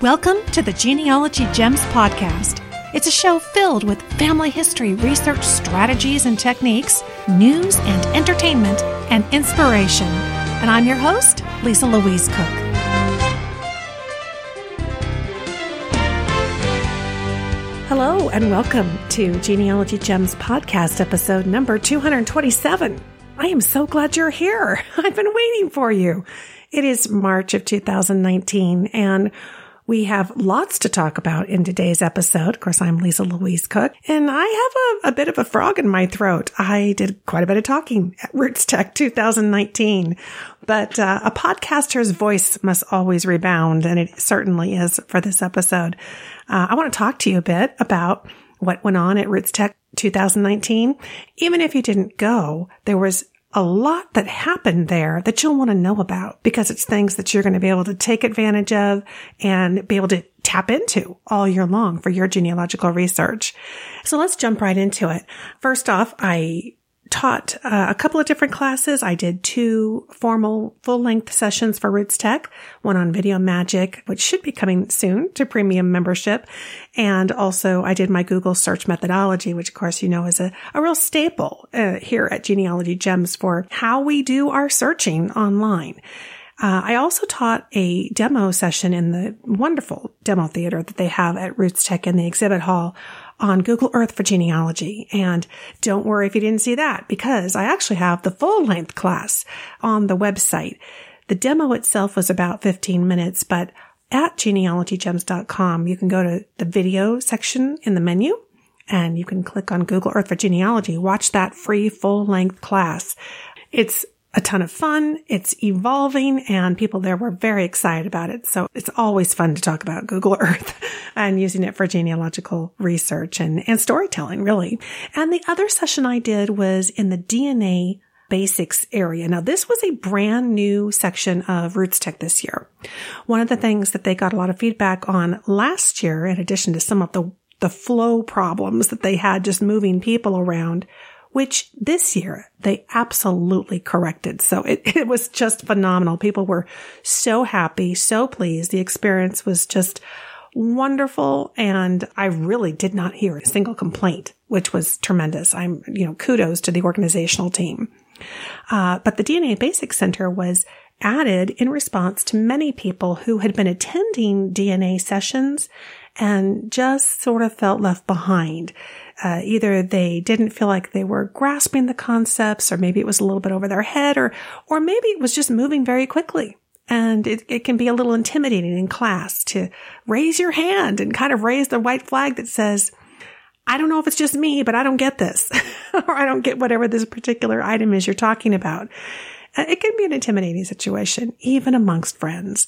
Welcome to the Genealogy Gems podcast. It's a show filled with family history research strategies and techniques, news and entertainment, and inspiration. And I'm your host, Lisa Louise Cooke. Hello, and welcome to Genealogy Gems podcast episode number 227. I am so glad you're here. I've been waiting for you. It is March of 2019, and we have lots to talk about in today's episode. Of course, I'm Lisa Louise Cooke, and I have a, a bit of a frog in my throat. I did quite a bit of talking at RootsTech 2019, but uh, a podcaster's voice must always rebound, and it certainly is for this episode. Uh, I want to talk to you a bit about what went on at RootsTech 2019. Even if you didn't go, there was a lot that happened there that you'll want to know about because it's things that you're going to be able to take advantage of and be able to tap into all year long for your genealogical research. So let's jump right into it. First off, I taught uh, a couple of different classes. I did two formal full length sessions for RootsTech, one on video magic, which should be coming soon to premium membership. And also I did my Google search methodology, which of course, you know, is a, a real staple uh, here at Genealogy Gems for how we do our searching online. Uh, I also taught a demo session in the wonderful demo theater that they have at RootsTech in the exhibit hall on Google Earth for genealogy. And don't worry if you didn't see that because I actually have the full length class on the website. The demo itself was about 15 minutes, but at genealogygems.com, you can go to the video section in the menu and you can click on Google Earth for genealogy. Watch that free full length class. It's a ton of fun. It's evolving and people there were very excited about it. So it's always fun to talk about Google Earth and using it for genealogical research and, and storytelling, really. And the other session I did was in the DNA basics area. Now, this was a brand new section of RootsTech this year. One of the things that they got a lot of feedback on last year, in addition to some of the, the flow problems that they had just moving people around, which this year they absolutely corrected. So it, it was just phenomenal. People were so happy, so pleased. The experience was just wonderful. And I really did not hear a single complaint, which was tremendous. I'm, you know, kudos to the organizational team. Uh, but the DNA Basics Center was added in response to many people who had been attending DNA sessions and just sort of felt left behind. Uh, either they didn't feel like they were grasping the concepts, or maybe it was a little bit over their head, or or maybe it was just moving very quickly. And it, it can be a little intimidating in class to raise your hand and kind of raise the white flag that says, I don't know if it's just me, but I don't get this, or I don't get whatever this particular item is you're talking about. Uh, it can be an intimidating situation, even amongst friends.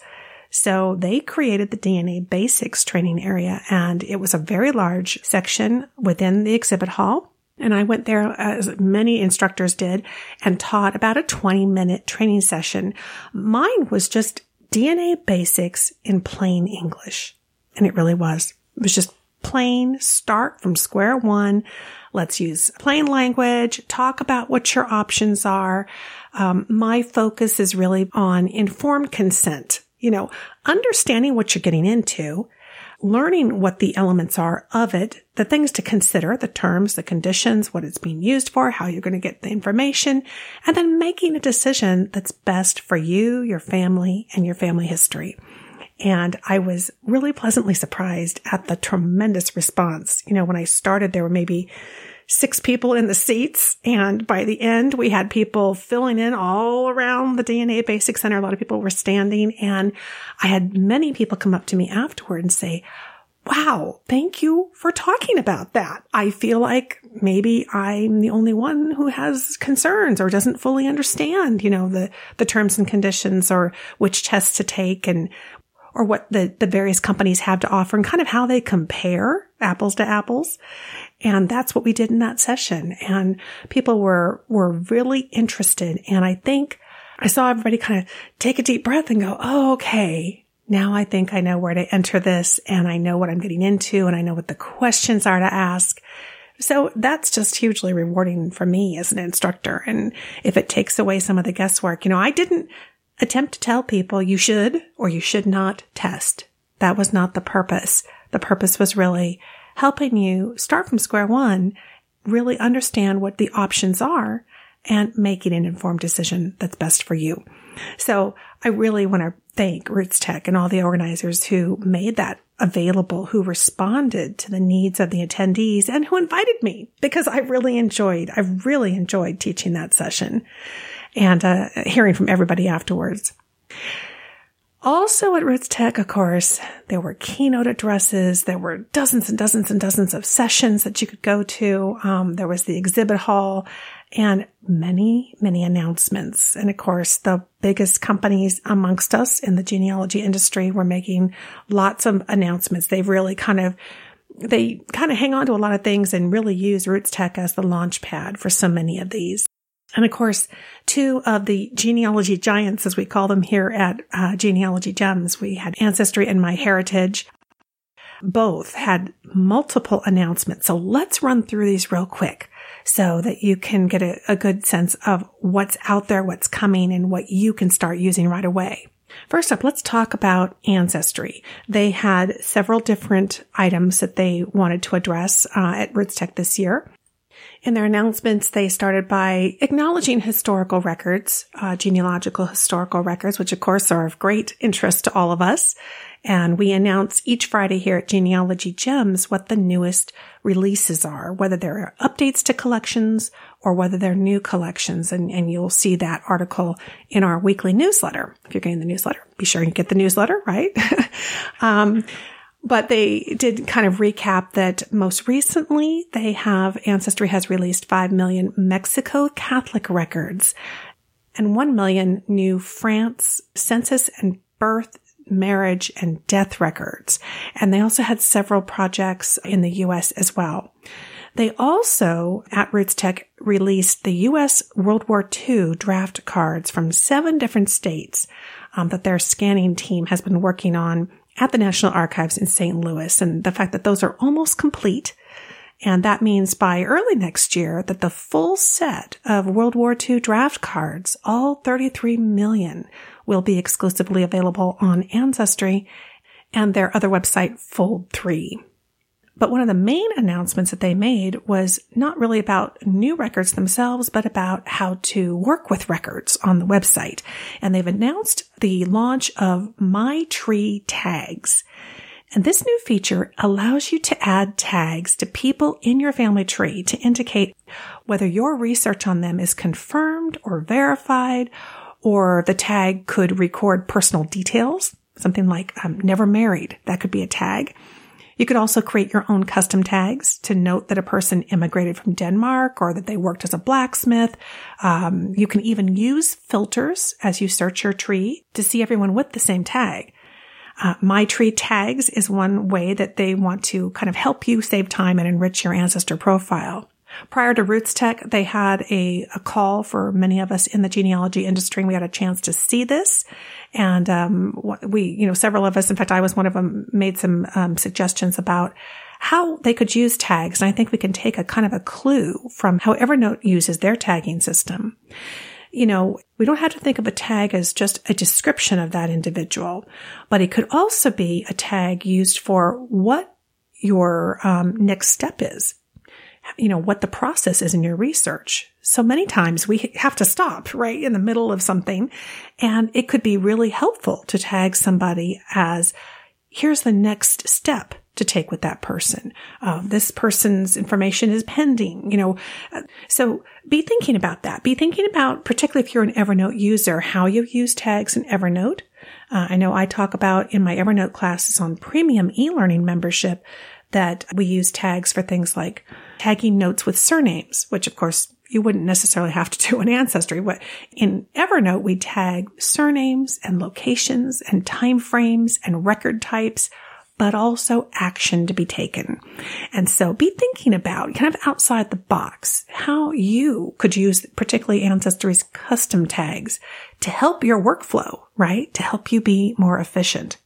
So they created the DNA basics training area and it was a very large section within the exhibit hall. And I went there as many instructors did and taught about a 20 minute training session. Mine was just DNA basics in plain English. And it really was. It was just plain start from square one. Let's use plain language, talk about what your options are. Um, my focus is really on informed consent you know, understanding what you're getting into, learning what the elements are of it, the things to consider, the terms, the conditions, what it's being used for, how you're going to get the information, and then making a decision that's best for you, your family, and your family history. And I was really pleasantly surprised at the tremendous response. You know, when I started, there were maybe six people in the seats. And by the end, we had people filling in all around the DNA Basic Center. A lot of people were standing and I had many people come up to me afterward and say, Wow, thank you for talking about that. I feel like maybe I'm the only one who has concerns or doesn't fully understand, you know, the, the terms and conditions or which tests to take and or what the, the various companies have to offer and kind of how they compare apples to apples. And that's what we did in that session. And people were, were really interested. And I think I saw everybody kind of take a deep breath and go, Oh, okay. Now I think I know where to enter this and I know what I'm getting into and I know what the questions are to ask. So that's just hugely rewarding for me as an instructor. And if it takes away some of the guesswork, you know, I didn't attempt to tell people you should or you should not test That was not the purpose. The purpose was really helping you start from square one, really understand what the options are and making an informed decision that's best for you. So I really want to thank RootsTech and all the organizers who made that available, who responded to the needs of the attendees and who invited me because I really enjoyed, I really enjoyed teaching that session and uh, hearing from everybody afterwards. Also at RootsTech, of course, there were keynote addresses. There were dozens and dozens and dozens of sessions that you could go to. Um, there was the exhibit hall and many, many announcements. And of course, the biggest companies amongst us in the genealogy industry were making lots of announcements. They've really kind of they kind of hang on to a lot of things and really use RootsTech as the launch pad for so many of these. And of course, two of the genealogy giants, as we call them here at uh, Genealogy Gems, we had Ancestry and MyHeritage. Both had multiple announcements. So let's run through these real quick so that you can get a, a good sense of what's out there, what's coming, and what you can start using right away. First up, let's talk about Ancestry. They had several different items that they wanted to address uh, at RootsTech this year. In their announcements, they started by acknowledging historical records, uh, genealogical historical records, which of course are of great interest to all of us. And we announce each Friday here at Genealogy Gems what the newest releases are, whether they're updates to collections or whether they're new collections. And, and you'll see that article in our weekly newsletter. If you're getting the newsletter, be sure you get the newsletter, right? um, but they did kind of recap that most recently they have Ancestry has released 5 million Mexico Catholic records and 1 million new France census and birth, marriage and death records. And they also had several projects in the US as well. They also, at Roots Tech, released the U.S. World War II draft cards from seven different states um, that their scanning team has been working on at the National Archives in St. Louis and the fact that those are almost complete. And that means by early next year that the full set of World War II draft cards, all 33 million, will be exclusively available on Ancestry and their other website, Fold3. But one of the main announcements that they made was not really about new records themselves, but about how to work with records on the website. And they've announced the launch of MyTreeTags. And this new feature allows you to add tags to people in your family tree to indicate whether your research on them is confirmed or verified, or the tag could record personal details, something like um, never married. That could be a tag. You could also create your own custom tags to note that a person immigrated from Denmark or that they worked as a blacksmith. Um, you can even use filters as you search your tree to see everyone with the same tag. Uh, MyTreeTags is one way that they want to kind of help you save time and enrich your ancestor profile. Prior to RootsTech, they had a, a call for many of us in the genealogy industry, and we had a chance to see this. And um, we, you know, several of us, in fact, I was one of them, made some um, suggestions about how they could use tags. And I think we can take a kind of a clue from how Evernote uses their tagging system. You know, we don't have to think of a tag as just a description of that individual, but it could also be a tag used for what your um, next step is you know, what the process is in your research. So many times we have to stop right in the middle of something and it could be really helpful to tag somebody as here's the next step to take with that person. Uh, this person's information is pending, you know. So be thinking about that. Be thinking about, particularly if you're an Evernote user, how you use tags in Evernote. Uh, I know I talk about in my Evernote classes on premium e-learning membership that we use tags for things like tagging notes with surnames, which of course you wouldn't necessarily have to do in Ancestry. But in Evernote, we tag surnames and locations and time frames and record types, but also action to be taken. And so be thinking about kind of outside the box how you could use particularly Ancestry's custom tags to help your workflow, right? To help you be more efficient.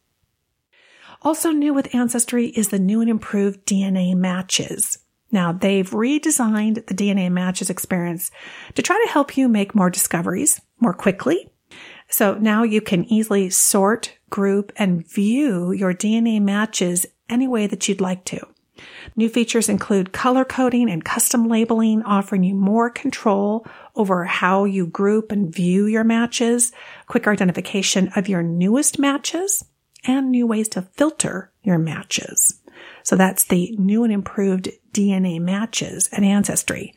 Also new with Ancestry is the new and improved DNA matches. Now they've redesigned the DNA matches experience to try to help you make more discoveries more quickly. So now you can easily sort, group, and view your DNA matches any way that you'd like to. New features include color coding and custom labeling, offering you more control over how you group and view your matches, quicker identification of your newest matches, and new ways to filter your matches. So that's the new and improved DNA matches at Ancestry.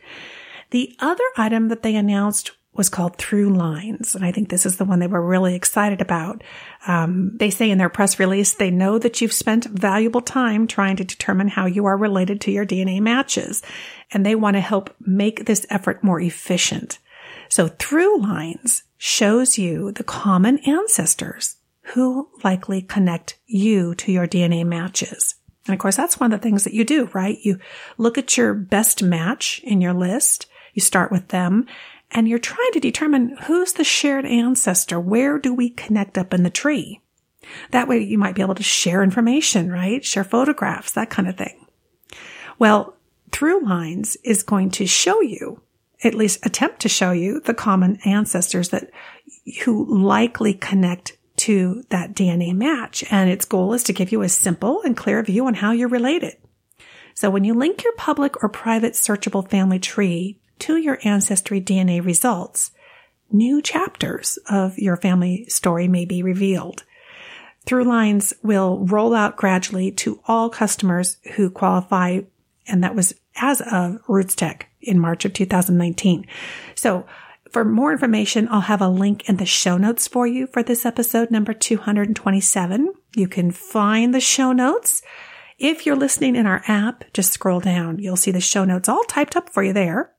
The other item that they announced was called ThruLines. And I think this is the one they were really excited about. Um, they say in their press release, they know that you've spent valuable time trying to determine how you are related to your DNA matches, and they want to help make this effort more efficient. So ThruLines shows you the common ancestors who likely connect you to your DNA matches. And of course, that's one of the things that you do, right? You look at your best match in your list. You start with them and you're trying to determine who's the shared ancestor. Where do we connect up in the tree? That way you might be able to share information, right? Share photographs, that kind of thing. Well, ThruLines is going to show you, at least attempt to show you the common ancestors that who likely connect to that DNA match. And its goal is to give you a simple and clear view on how you're related. So when you link your public or private searchable family tree to your ancestry DNA results, new chapters of your family story may be revealed. ThruLines will roll out gradually to all customers who qualify, and that was as of RootsTech in March of 2019. So for more information, I'll have a link in the show notes for you for this episode number 227. You can find the show notes. If you're listening in our app, just scroll down. You'll see the show notes all typed up for you there.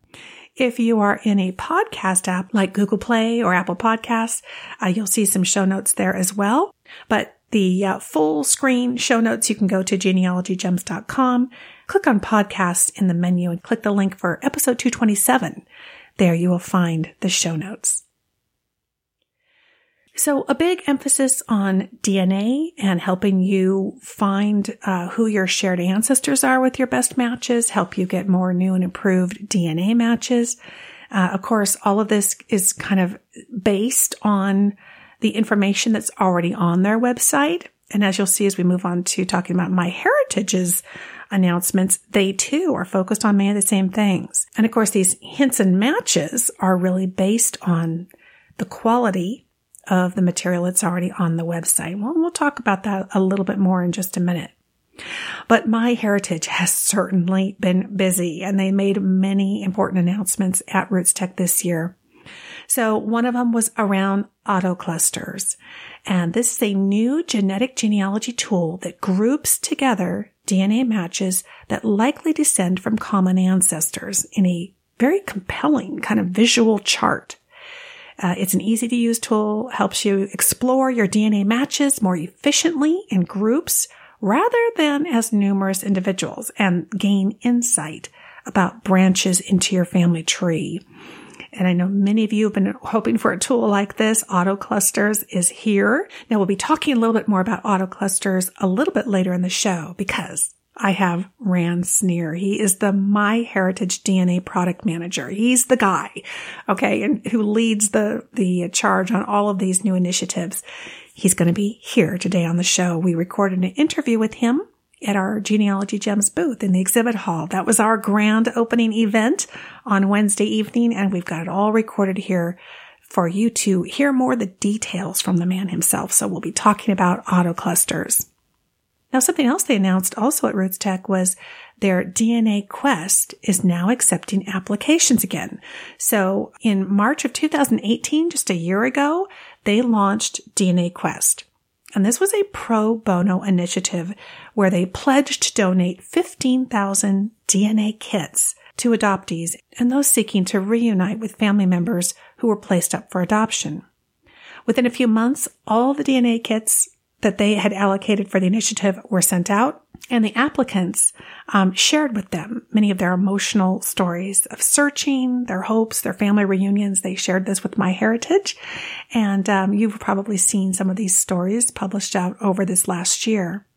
If you are in a podcast app like Google Play or Apple Podcasts, uh, you'll see some show notes there as well. But the uh, full screen show notes, you can go to genealogygems.com, click on podcasts in the menu and click the link for episode 227. There you will find the show notes. So a big emphasis on DNA and helping you find uh, who your shared ancestors are with your best matches, help you get more new and improved DNA matches. Uh, of course, all of this is kind of based on the information that's already on their website. And as you'll see as we move on to talking about MyHeritage's announcements, they too are focused on many of the same things. And of course, these hints and matches are really based on the quality of the material that's already on the website. Well, we'll talk about that a little bit more in just a minute. But MyHeritage has certainly been busy and they made many important announcements at RootsTech this year. So one of them was around autoclusters. And this is a new genetic genealogy tool that groups together DNA matches that likely descend from common ancestors in a very compelling kind of visual chart. Uh, it's an easy to use tool, helps you explore your DNA matches more efficiently in groups rather than as numerous individuals and gain insight about branches into your family tree. And I know many of you have been hoping for a tool like this. Auto clusters is here. Now we'll be talking a little bit more about auto clusters a little bit later in the show because I have Ran Snir. He is the MyHeritage DNA product manager. He's the guy, okay, and who leads the, the charge on all of these new initiatives. He's going to be here today on the show. We recorded an interview with him at our Genealogy Gems booth in the exhibit hall. That was our grand opening event on Wednesday evening, and we've got it all recorded here for you to hear more the details from the man himself. So we'll be talking about auto clusters. Now, something else they announced also at RootsTech was their DNA Quest is now accepting applications again. So in March of 2018, just a year ago, they launched DNA Quest. And this was a pro bono initiative where they pledged to donate 15,000 DNA kits to adoptees and those seeking to reunite with family members who were placed up for adoption. Within a few months, all the DNA kits that they had allocated for the initiative were sent out and the applicants um, shared with them many of their emotional stories of searching their hopes their family reunions they shared this with MyHeritage and um, you've probably seen some of these stories published out over this last year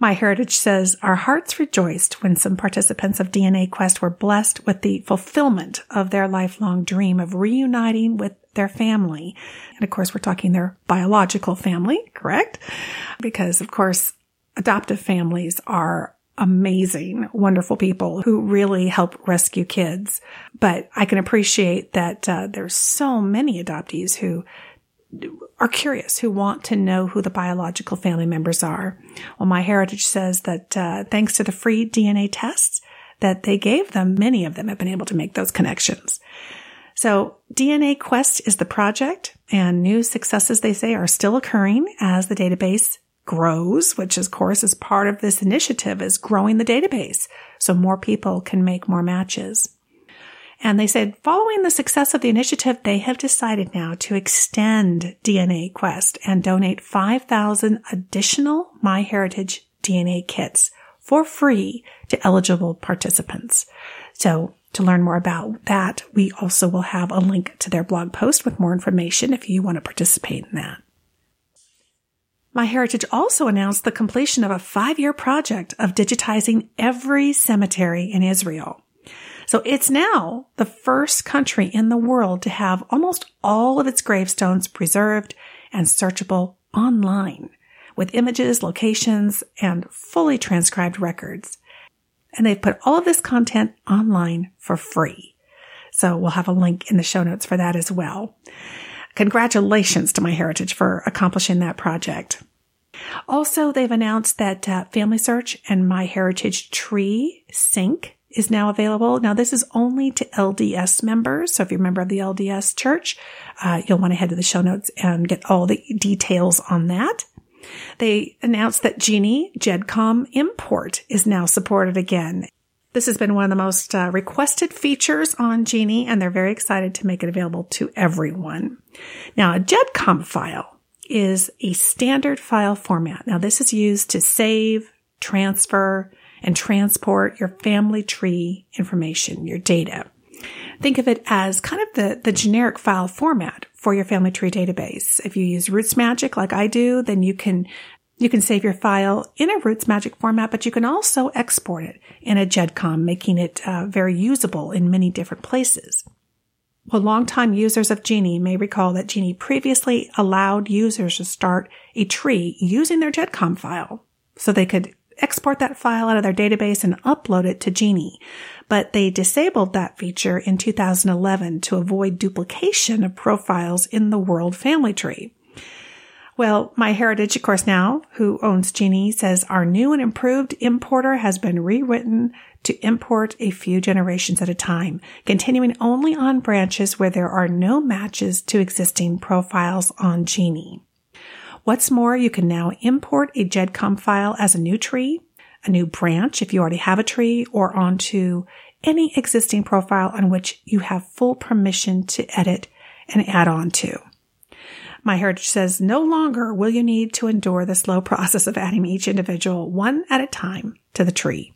MyHeritage says our hearts rejoiced when some participants of dna quest were blessed with the fulfillment of their lifelong dream of reuniting with their family. And of course, we're talking their biological family, correct? Because of course, adoptive families are amazing, wonderful people who really help rescue kids. But I can appreciate that uh, there's so many adoptees who are curious, who want to know who the biological family members are. Well, MyHeritage says that uh, thanks to the free DNA tests that they gave them, many of them have been able to make those connections. So DNA Quest is the project and new successes, they say, are still occurring as the database grows, which of course is part of this initiative is growing the database so more people can make more matches. And they said following the success of the initiative, they have decided now to extend DNA Quest and donate 5,000 additional MyHeritage DNA kits for free to eligible participants. So to learn more about that, we also will have a link to their blog post with more information if you want to participate in that. MyHeritage also announced the completion of a five year project of digitizing every cemetery in Israel. So it's now the first country in the world to have almost all of its gravestones preserved and searchable online with images, locations, and fully transcribed records. And they've put all of this content online for free. So we'll have a link in the show notes for that as well. Congratulations to MyHeritage for accomplishing that project. Also, they've announced that uh, FamilySearch and MyHeritage Tree Sync is now available. Now, this is only to LDS members. So if you're a member of the LDS church, uh, you'll want to head to the show notes and get all the details on that. They announced that Geni GEDCOM import is now supported again. This has been one of the most uh, requested features on Geni, and they're very excited to make it available to everyone. Now, a GEDCOM file is a standard file format. Now, this is used to save, transfer, and transport your family tree information, your data. Think of it as kind of the, the generic file format for your family tree database. If you use RootsMagic like I do, then you can you can save your file in a RootsMagic format, but you can also export it in a GEDCOM, making it uh, very usable in many different places. Well, longtime users of Geni may recall that Geni previously allowed users to start a tree using their GEDCOM file. So they could export that file out of their database and upload it to Geni. But they disabled that feature in 2011 to avoid duplication of profiles in the World Family Tree. Well, MyHeritage, of course, now, who owns Geni, says our new and improved importer has been rewritten to import a few generations at a time, continuing only on branches where there are no matches to existing profiles on Geni. What's more, you can now import a GEDCOM file as a new tree, a new branch if you already have a tree, or onto any existing profile on which you have full permission to edit and add on to. MyHeritage says no longer will you need to endure the slow process of adding each individual one at a time to the tree.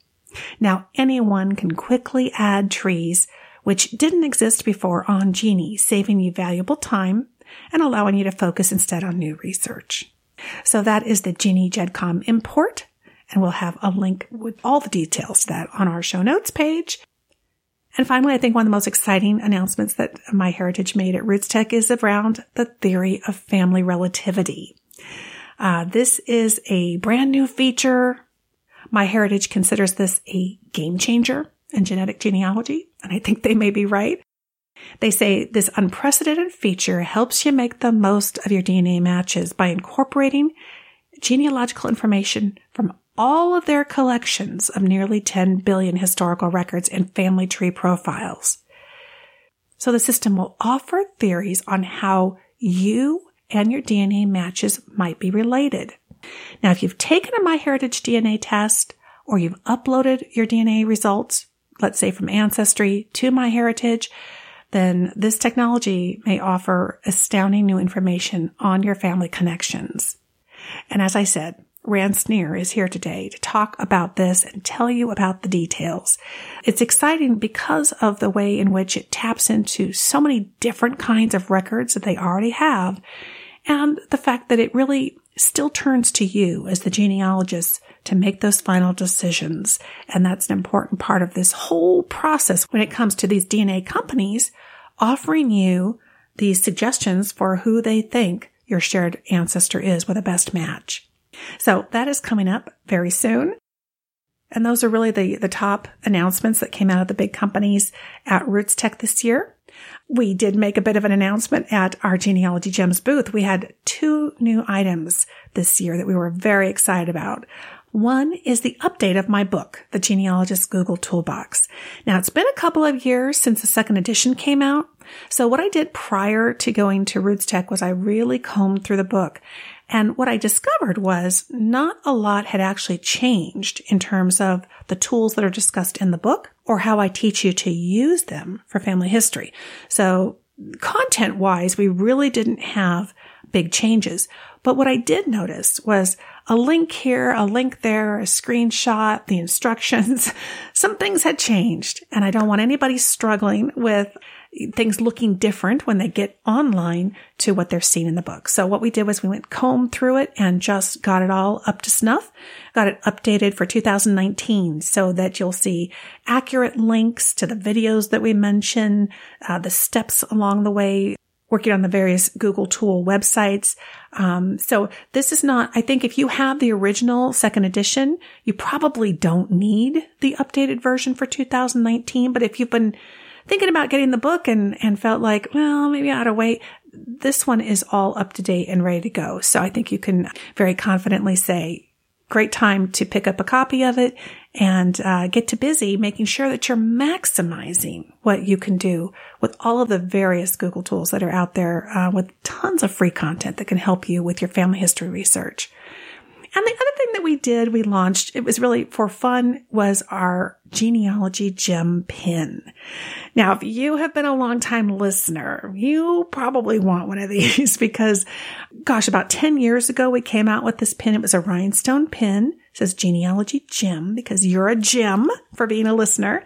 Now anyone can quickly add trees which didn't exist before on Geni, saving you valuable time and allowing you to focus instead on new research. So that is the Geni GEDCOM import, and we'll have a link with all the details to that on our show notes page. And finally, I think one of the most exciting announcements that MyHeritage made at RootsTech is around the theory of family relativity. Uh, this is a brand new feature. MyHeritage considers this a game changer in genetic genealogy, and I think they may be right. They say this unprecedented feature helps you make the most of your DNA matches by incorporating genealogical information from all of their collections of nearly 10 billion historical records and family tree profiles. So the system will offer theories on how you and your DNA matches might be related. Now, if you've taken a MyHeritage DNA test or you've uploaded your DNA results, let's say from Ancestry to MyHeritage, then this technology may offer astounding new information on your family connections. And as I said, Ran Snir is here today to talk about this and tell you about the details. It's exciting because of the way in which it taps into so many different kinds of records that they already have and the fact that it really still turns to you as the genealogist to make those final decisions. And that's an important part of this whole process when it comes to these DNA companies offering you these suggestions for who they think your shared ancestor is with a best match. So that is coming up very soon. And those are really the, the top announcements that came out of the big companies at RootsTech this year. We did make a bit of an announcement at our Genealogy Gems booth. We had two new items this year that we were very excited about. One is the update of my book, The Genealogist Google Toolbox. Now, it's been a couple of years since the second edition came out. So what I did prior to going to RootsTech was I really combed through the book. And what I discovered was not a lot had actually changed in terms of the tools that are discussed in the book or how I teach you to use them for family history. So content wise, we really didn't have big changes. But what I did notice was a link here, a link there, a screenshot, the instructions. Some things had changed and I don't want anybody struggling with things looking different when they get online to what they're seeing in the book. So what we did was we went comb through it and just got it all up to snuff, got it updated for 2019 so that you'll see accurate links to the videos that we mention, uh, the steps along the way, working on the various Google tool websites. Um, so this is not, I think if you have the original second edition, you probably don't need the updated version for 2019. But if you've been thinking about getting the book and, and felt like, well, maybe I ought to wait. This one is all up to date and ready to go. So I think you can very confidently say, great time to pick up a copy of it and uh, get to busy making sure that you're maximizing what you can do with all of the various Google tools that are out there uh, with tons of free content that can help you with your family history research. And the other thing that we did, we launched, it was really for fun, was our genealogy gem pin. Now, if you have been a long time listener, you probably want one of these because gosh, about 10 years ago, we came out with this pin. It was a rhinestone pin. It says genealogy gem because you're a gem for being a listener.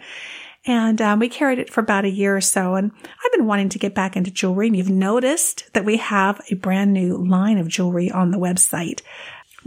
And um, we carried it for about a year or so. And I've been wanting to get back into jewelry. And you've noticed that we have a brand new line of jewelry on the website.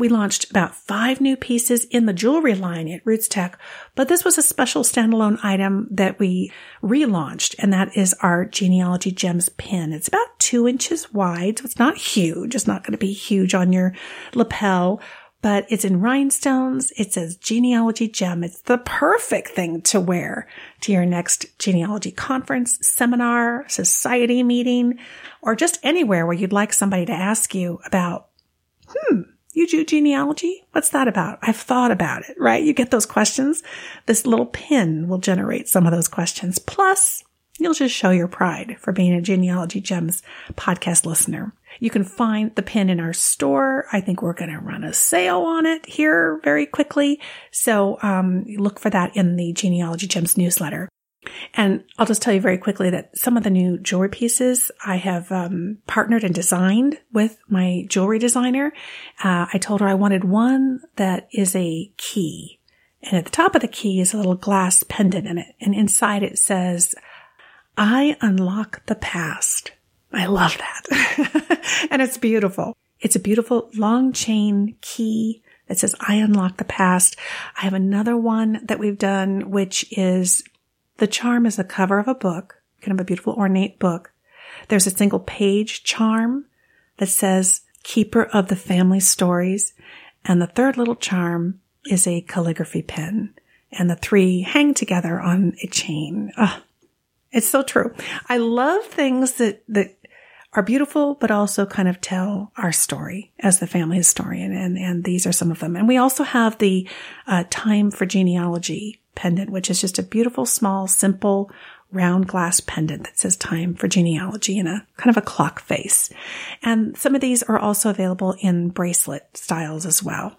We launched about five new pieces in the jewelry line at RootsTech, but this was a special standalone item that we relaunched, and that is our Genealogy Gems pin. It's about two inches wide, so it's not huge. It's not going to be huge on your lapel, but it's in rhinestones. It says genealogy gem. It's the perfect thing to wear to your next genealogy conference, seminar, society meeting, or just anywhere where you'd like somebody to ask you about, hmm, you do genealogy? What's that about? I've thought about it, right? You get those questions. This little pin will generate some of those questions. Plus, you'll just show your pride for being a Genealogy Gems podcast listener. You can find the pin in our store. I think we're going to run a sale on it here very quickly. So, um, look for that in the Genealogy Gems newsletter. And I'll just tell you very quickly that some of the new jewelry pieces I have um, partnered and designed with my jewelry designer. Uh, I told her I wanted one that is a key. And at the top of the key is a little glass pendant in it. And inside it says, I unlock the past. I love that. and it's beautiful. It's a beautiful long chain key that says, I unlock the past. I have another one that we've done, which is the charm is the cover of a book, kind of a beautiful ornate book. There's a single page charm that says keeper of the family stories. And the third little charm is a calligraphy pen and the three hang together on a chain. Oh, it's so true. I love things that, that are beautiful, but also kind of tell our story as the family historian. And, and these are some of them. And we also have the uh, time for genealogy pendant, which is just a beautiful, small, simple, round glass pendant that says time for genealogy in a kind of a clock face. And some of these are also available in bracelet styles as well.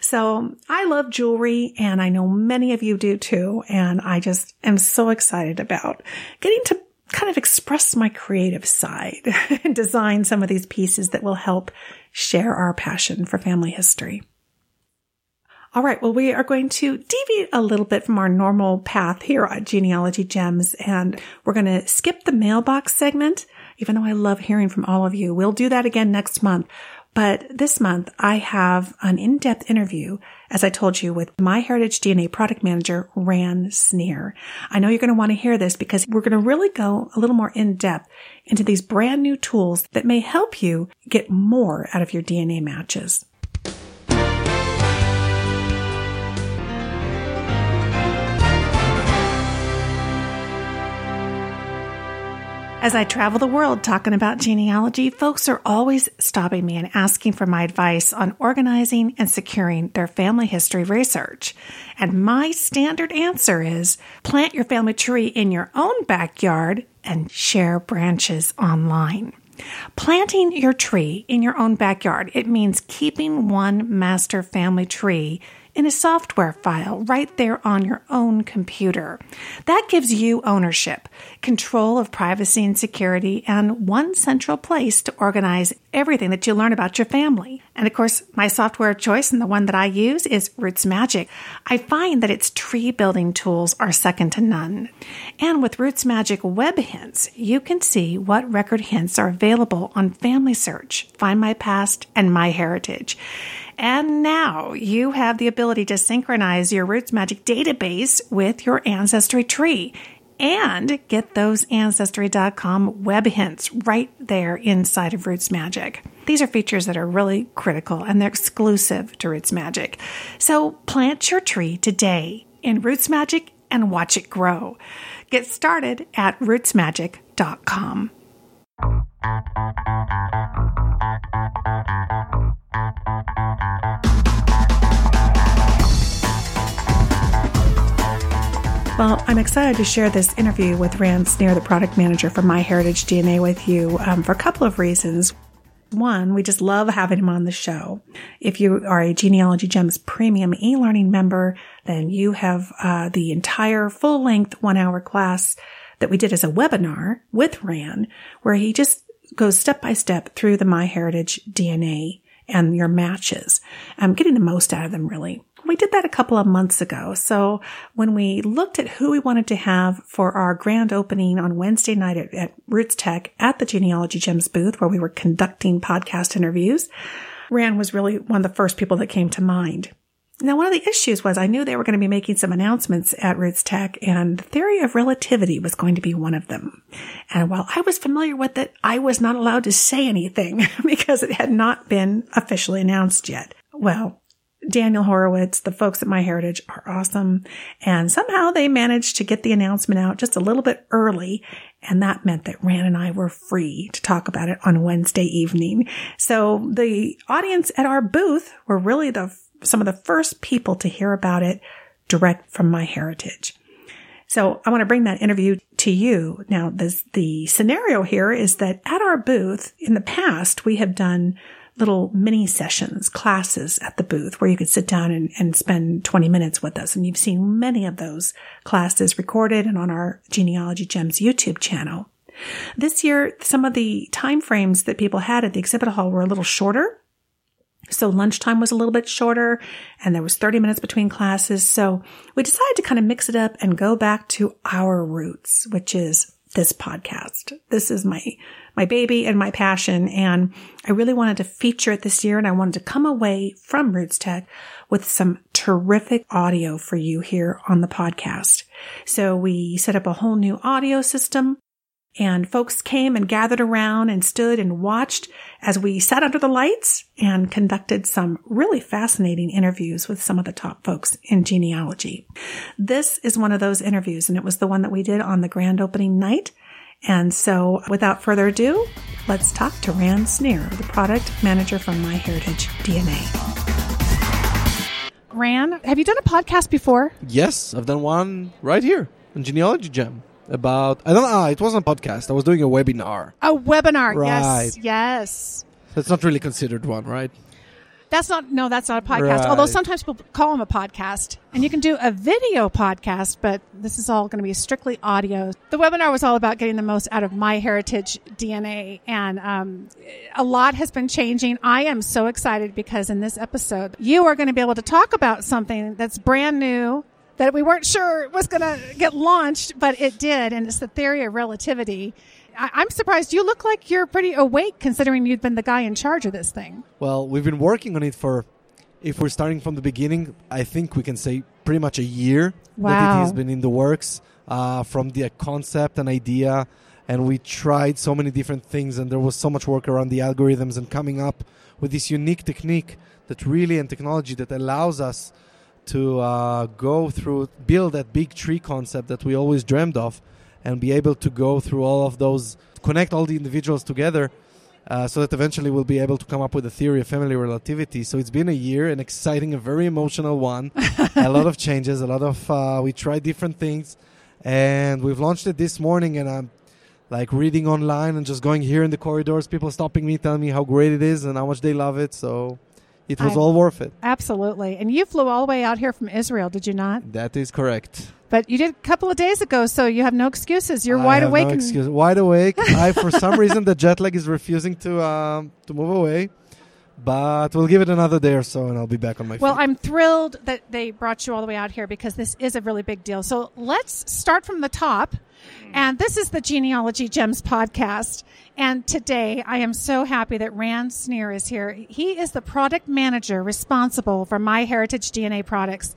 So I love jewelry and I know many of you do too. And I just am so excited about getting to kind of express my creative side and design some of these pieces that will help share our passion for family history. All right. Well, we are going to deviate a little bit from our normal path here at Genealogy Gems, and we're going to skip the mailbox segment, even though I love hearing from all of you. We'll do that again next month. But this month I have an in-depth interview, as I told you, with MyHeritage DNA product manager, Ran Snir. I know you're going to want to hear this because we're going to really go a little more in depth into these brand new tools that may help you get more out of your DNA matches. As I travel the world talking about genealogy, folks are always stopping me and asking for my advice on organizing and securing their family history research. And my standard answer is plant your family tree in your own backyard and share branches online. Planting your tree in your own backyard, it means keeping one master family tree in a software file right there on your own computer. That gives you ownership, control of privacy and security, and one central place to organize everything that you learn about your family. And of course, my software of choice and the one that I use is RootsMagic. I find that its tree building tools are second to none. And with RootsMagic Web Hints, you can see what record hints are available on FamilySearch, Find My Past, and MyHeritage. And now you have the ability to synchronize your RootsMagic database with your Ancestry tree and get those Ancestry.com web hints right there inside of RootsMagic. These are features that are really critical and they're exclusive to RootsMagic. So plant your tree today in RootsMagic and watch it grow. Get started at rootsmagic.com. Well, I'm excited to share this interview with Ran Snir, the product manager for MyHeritage DNA, with you um, for a couple of reasons. One, we just love having him on the show. If you are a Genealogy Gems premium e-learning member, then you have uh, the entire full length one hour class that we did as a webinar with Ran, where he just goes step by step through the MyHeritage DNA and your matches, um, getting the most out of them really. We did that a couple of months ago. So when we looked at who we wanted to have for our grand opening on Wednesday night at, at RootsTech at the Genealogy Gems booth where we were conducting podcast interviews, Ran was really one of the first people that came to mind. Now, one of the issues was I knew they were going to be making some announcements at RootsTech and the theory of relativity was going to be one of them. And while I was familiar with it, I was not allowed to say anything because it had not been officially announced yet. Well, Daniel Horowitz, the folks at MyHeritage are awesome. And somehow they managed to get the announcement out just a little bit early. And that meant that Ran and I were free to talk about it on Wednesday evening. So the audience at our booth were really the, some of the first people to hear about it direct from MyHeritage. So I want to bring that interview to you. Now, this, the scenario here is that at our booth in the past, we have done little mini sessions, classes at the booth where you could sit down and, and spend 20 minutes with us. And you've seen many of those classes recorded and on our Genealogy Gems YouTube channel. This year, some of the time frames that people had at the exhibit hall were a little shorter. So lunchtime was a little bit shorter and there was 30 minutes between classes. So we decided to kind of mix it up and go back to our roots, which is this podcast. This is my, my baby and my passion. And I really wanted to feature it this year and I wanted to come away from RootsTech with some terrific audio for you here on the podcast. So we set up a whole new audio system and folks came and gathered around and stood and watched as we sat under the lights and conducted some really fascinating interviews with some of the top folks in genealogy. This is one of those interviews and it was the one that we did on the grand opening night. And so without further ado, let's talk to Ran Snir, the product manager from MyHeritage DNA. Ran, have you done a podcast before? Yes, I've done one right here on Genealogy Gem about I don't know. Ah, it wasn't a podcast. I was doing a webinar. A webinar. Right. Yes. Yes. That's not really considered one, right? That's not no, that's not a podcast. Right. Although sometimes people call them a podcast, and you can do a video podcast, but this is all going to be strictly audio. The webinar was all about getting the most out of MyHeritage DNA, and um, a lot has been changing. I am so excited because in this episode, you are going to be able to talk about something that's brand new that we weren't sure was going to get launched, but it did, and it's the theory of relativity. I- I'm surprised. You look like you're pretty awake considering you've been the guy in charge of this thing. Well, we've been working on it for, if we're starting from the beginning, I think we can say pretty much a year that Wow. it has been in the works uh, from the concept and idea. And we tried so many different things, and there was so much work around the algorithms and coming up with this unique technique that really and technology that allows us to uh, go through, build that big tree concept that we always dreamed of, and be able to go through all of those, connect all the individuals together uh, so that eventually we'll be able to come up with a theory of family relativity. So it's been a year, an exciting, a very emotional one. a lot of changes, a lot of uh, we tried different things, and we've launched it this morning. And I'm like reading online and just going here in the corridors, people stopping me, telling me how great it is and how much they love it. So it was I- all worth it. Absolutely. And you flew all the way out here from Israel, did you not? That is correct. But you did a couple of days ago, so you have no excuses. You're I wide awake. No excuse. Wide awake. I, for some reason, the jet lag is refusing to um, to move away. But we'll give it another day or so, and I'll be back on my Well, feet. I'm thrilled that they brought you all the way out here because this is a really big deal. So let's start from the top. And this is the Genealogy Gems podcast. And today I am so happy that Ran Snir is here. He is the product manager responsible for MyHeritage DNA products.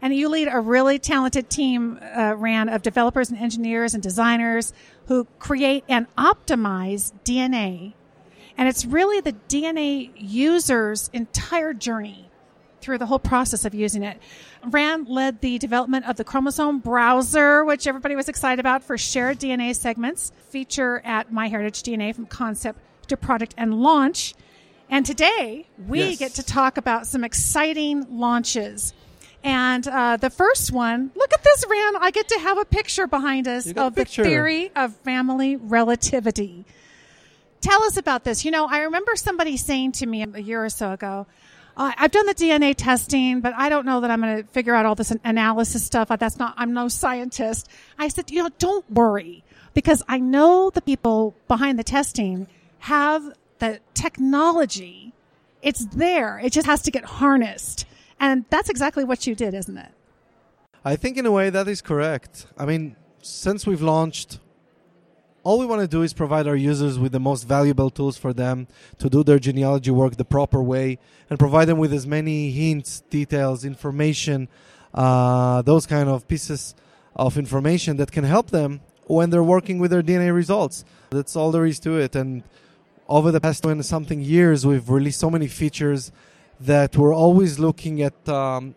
And you lead a really talented team, uh, Ran, of developers and engineers and designers who create and optimize DNA. And it's really the DNA user's entire journey through the whole process of using it. Ran led the development of the chromosome browser, which everybody was excited about for shared DNA segments, feature at MyHeritage DNA from concept to product and launch. And today we Yes. get to talk about some exciting launches. And uh, the first one, look at this, Ran. I get to have a picture behind us You got a of the theory of family relativity. Tell us about this. You know, I remember somebody saying to me a year or so ago, I've done the DNA testing, but I don't know that I'm going to figure out all this analysis stuff. That's not, I'm no scientist. I said, you know, don't worry because I know the people behind the testing have the technology. It's there. It just has to get harnessed. And that's exactly what you did, isn't it? I think in a way that is correct. I mean, since we've launched, all we want to do is provide our users with the most valuable tools for them to do their genealogy work the proper way and provide them with as many hints, details, information, uh, those kind of pieces of information that can help them when they're working with their DNA results. That's all there is to it. And over the past 20 something years, we've released so many features that we're always looking at. Um,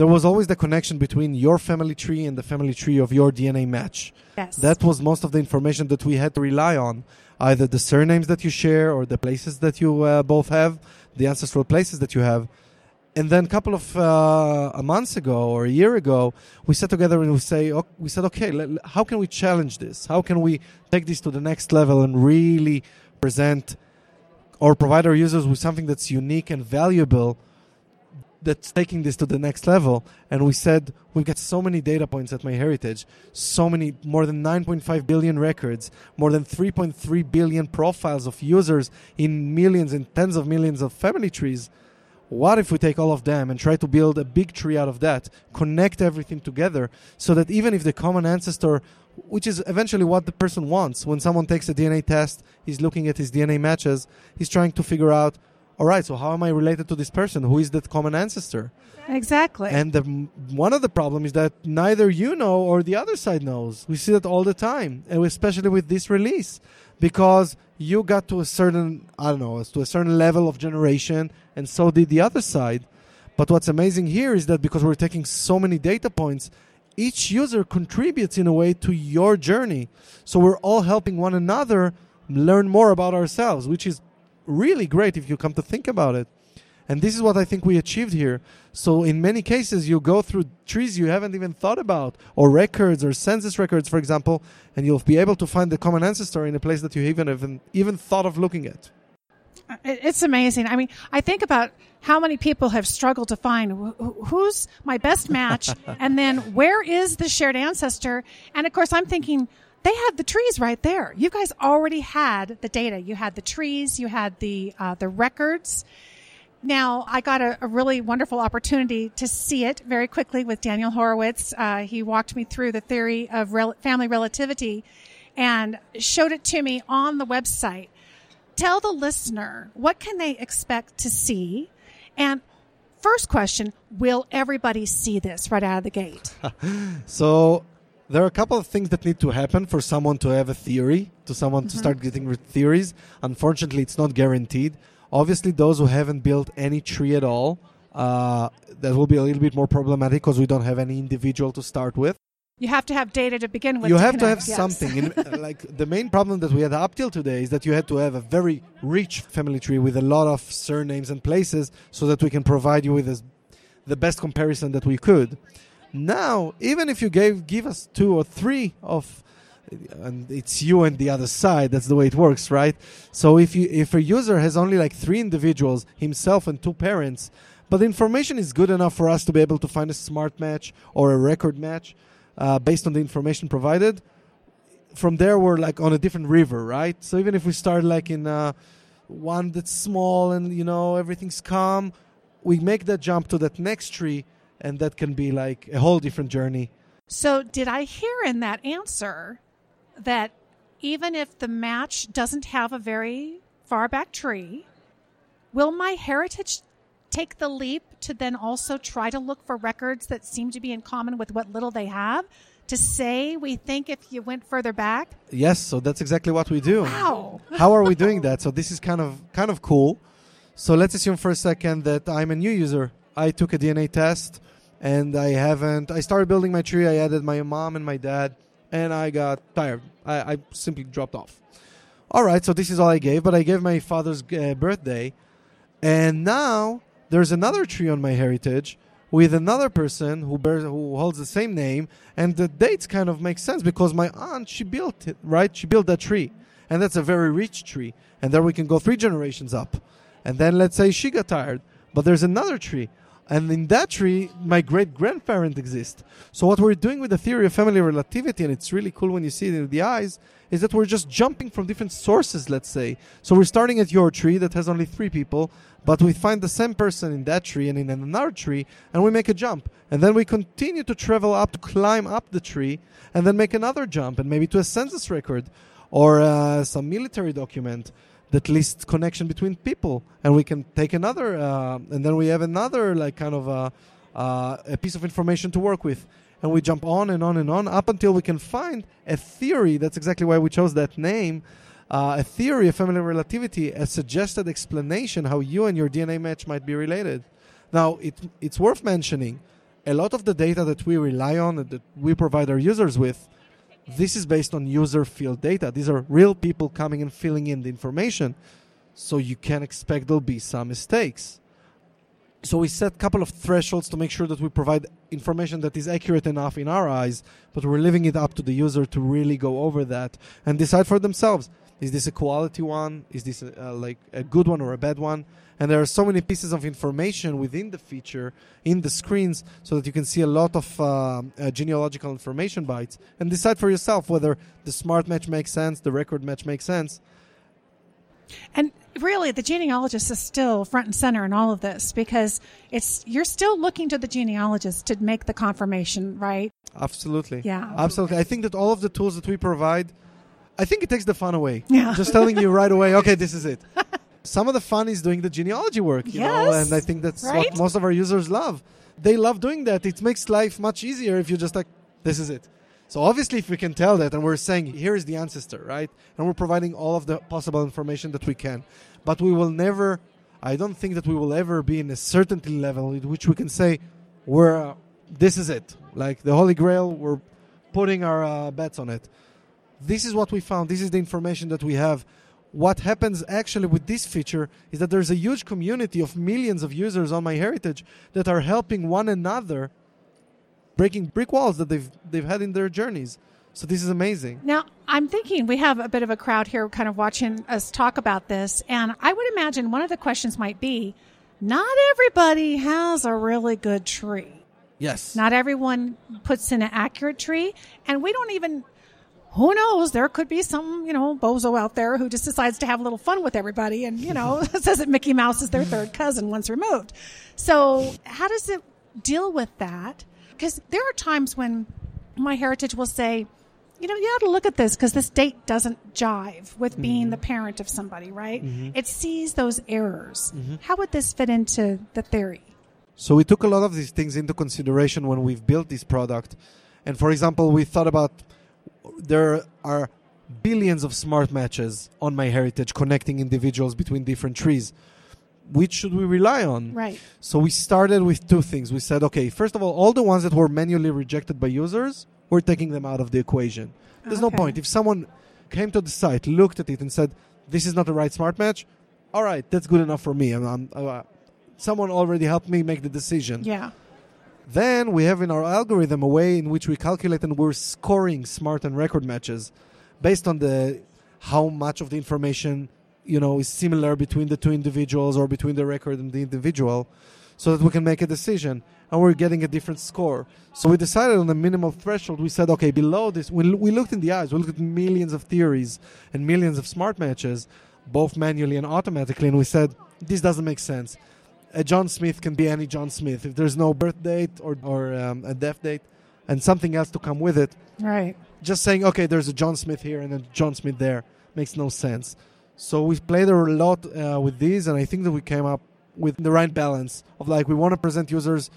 there was always the connection between your family tree and the family tree of your DNA match. Yes. That was most of the information that we had to rely on, either the surnames that you share or the places that you uh, both have, the ancestral places that you have. And then a couple of uh, a months ago or a year ago, we sat together and we say, we said, okay, how can we challenge this? How can we take this to the next level and really present or provide our users with something that's unique and valuable that's taking this to the next level. And we said we've got so many data points at MyHeritage, so many, more than 9.5 billion records, more than 3.3 billion profiles of users in millions and tens of millions of family trees. What if we take all of them and try to build a big tree out of that, connect everything together so that even if the common ancestor, which is eventually what the person wants, when someone takes a DNA test, he's looking at his DNA matches, he's trying to figure out, all right, so how am I related to this person? Who is that common ancestor? exactly. And the, one of the problems is that neither you know or the other side knows. We see that all the time, and especially with this release, because you got to a certain, I don't know, to a certain level of generation, and so did the other side. But what's amazing here is that because we're taking so many data points, each user contributes in a way to your journey. So we're all helping one another learn more about ourselves, which is really great if you come to think about it. And this is what I think we achieved here. So in many cases, you go through trees you haven't even thought about, or records, or census records, for example, and you'll be able to find the common ancestor in a place that you even even, even thought of looking at. Uh, it's amazing. I mean, I think about how many people have struggled to find wh- wh- who's my best match and then where is the shared ancestor. And of course, I'm thinking they had the trees right there. You guys already had the data. You had the trees, you had the, uh, the records. Now, I got a, a really wonderful opportunity to see it very quickly with Daniel Horowitz. Uh, he walked me through the theory of rel- family relativity. and showed it to me on the website. Tell the listener what can they expect to see, and first question: Will everybody see this right out of the gate? So there are a couple of things that need to happen for someone to have a theory, to someone to start getting theories. Unfortunately, it's not guaranteed. Obviously, those who haven't built any tree at all, uh, that will be a little bit more problematic because we don't have any individual to start with. You have to have data to begin with. you have to have yes. something. In, uh, like the main problem that we had up till today is that you had to have a very rich family tree with a lot of surnames and places, so that we can provide you with as, the best comparison that we could. Now, even if you gave give us two or three of, and it's you and the other side. That's the way it works, right? So if you if a user has only like three individuals, himself and two parents, but the information is good enough for us to be able to find a smart match or a record match uh, based on the information provided. From there, we're like on a different river, right? So even if we start like in uh, one that's small and you know everything's calm, we make that jump to that next tree, and that can be like a whole different journey. So, did I hear in that answer that even if the match doesn't have a very far back tree, will MyHeritage take the leap to then also try to look for records that seem to be in common with what little they have? To say we think if you went further back? Yes, so that's exactly what we do. Wow. How are we doing that? So this is kind of kind of cool. So let's assume for a second that I'm a new user. I took a DNA test and I haven't. I started building my tree. I added my mom and my dad, and I got tired. I, I simply dropped off. All right, so this is all I gave, but I gave my father's uh, birthday, and now there's another tree on MyHeritage with another person who bears who holds the same name, and the dates kind of make sense because my aunt she built it right. She built that tree, and that's a very rich tree, and there we can go three generations up, and then let's say she got tired, but there's another tree. And in that tree, my great grandparent exists. So what we're doing with the theory of family relativity, and it's really cool when you see it in the eyes, is that we're just jumping from different sources, let's say. So we're starting at your tree that has only three people, but we find the same person in that tree and in another tree, and we make a jump. And then we continue to travel up, to climb up the tree, and then make another jump, and maybe to a census record or uh, some military document that lists connection between people, and we can take another, uh, and then we have another like kind of a, uh, a piece of information to work with, and we jump on and on and on up until we can find a theory. That's exactly why we chose that name. Uh, a theory of family relativity, a suggested explanation how you and your DNA match might be related. Now, it, it's worth mentioning a lot of the data that we rely on that we provide our users with this is based on user field data. These are real people coming and filling in the information. So you can expect there'll be some mistakes. So we set a couple of thresholds to make sure that we provide information that is accurate enough in our eyes, but we're leaving it up to the user to really go over that and decide for themselves. Is this a quality one? Is this a, uh, like a good one or a bad one? And there are so many pieces of information within the feature in the screens so that you can see a lot of uh, uh, genealogical information bytes and decide for yourself whether the smart match makes sense, the record match makes sense. And really, the genealogist is still front and center in all of this because it's you're still looking to the genealogist to make the confirmation, right? Absolutely. Yeah. Absolutely. I think that all of the tools that we provide, I think it takes the fun away. Yeah. Just telling you right away, okay, this is it. Some of the fun is doing the genealogy work, you know, and I think that's Right? what most of our users love. They love doing that. It makes life much easier if you just like, this is it. So obviously, if we can tell that, and we're saying here is the ancestor, right, and we're providing all of the possible information that we can, but we will never. I don't think that we will ever be in a certainty level at which we can say, "We're uh, this is it." Like the Holy Grail, we're putting our uh, bets on it. This is what we found. This is the information that we have. What happens actually with this feature is that there's a huge community of millions of users on MyHeritage that are helping one another breaking brick walls that they've they've had in their journeys. So this is amazing. Now, I'm thinking we have a bit of a crowd here kind of watching us talk about this. And I would imagine one of the questions might be not everybody has a really good tree. Yes. Not everyone puts in an accurate tree. And we don't even, who knows, there could be some, you know, bozo out there who just decides to have a little fun with everybody and, you know, says that Mickey Mouse is their third cousin once removed. So, how does it deal with that? Because there are times when MyHeritage will say, you know, you ought to look at this because this date doesn't jive with being Mm-hmm. the parent of somebody, right? It sees those errors. How would this fit into the theory? So we took a lot of these things into consideration when we've built this product. And for example, we thought about there are billions of smart matches on MyHeritage connecting individuals between different trees. Which should we rely on? Right. So we started with two things. We said, okay, first of all, all the ones that were manually rejected by users, we're taking them out of the equation. There's no point. If someone came to the site, looked at it, and said, this is not the right smart match, all right, that's good enough for me. I'm, I'm, uh, someone already helped me make the decision. Yeah. Then we have in our algorithm a way in which we calculate and we're scoring smart and record matches based on the how much of the information you know is similar between the two individuals or between the record and the individual so that we can make a decision and we're getting a different score. So we decided on a minimal threshold. We said okay below this we, we looked in the eyes. We looked at millions of theories and millions of smart matches both manually and automatically and we said this doesn't make sense a John Smith can be any John Smith. If there's no birth date or, or um, a death date and something else to come with it, Right. just saying, okay, there's a John Smith here and a John Smith there makes no sense. So we played a lot uh, with these, and I think that we came up with the right balance of like, we want to present users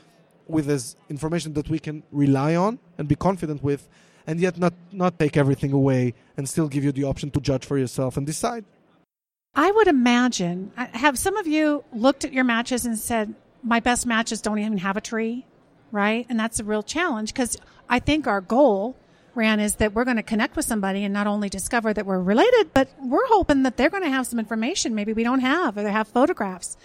with this information that we can rely on and be confident with, and yet not, not take everything away and still give you the option to judge for yourself and decide. I would imagine, have some of you looked at your matches and said, my best matches don't even have a tree, right? And that's a real challenge because I think our goal, Ran, is that we're going to connect with somebody and not only discover that we're related, but we're hoping that they're going to have some information maybe we don't have or they have photographs.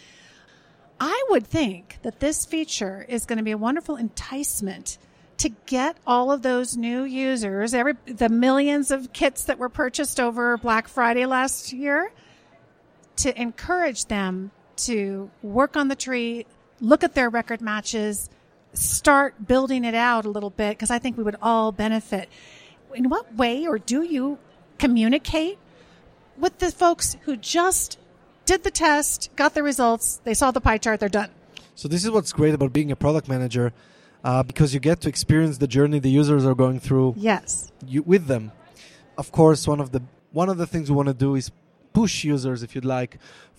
I would think that this feature is going to be a wonderful enticement to get all of those new users, every the millions of kits that were purchased over Black Friday last year, to encourage them to work on the tree, look at their record matches, start building it out a little bit because I think we would all benefit. In what way or do you communicate with the folks who just did the test, got the results, they saw the pie chart, they're done? So this is what's great about being a product manager, uh, because you get to experience the journey the users are going through Yes. you, with them. Of course, one of the one of the things we want to do is push users, if you'd like,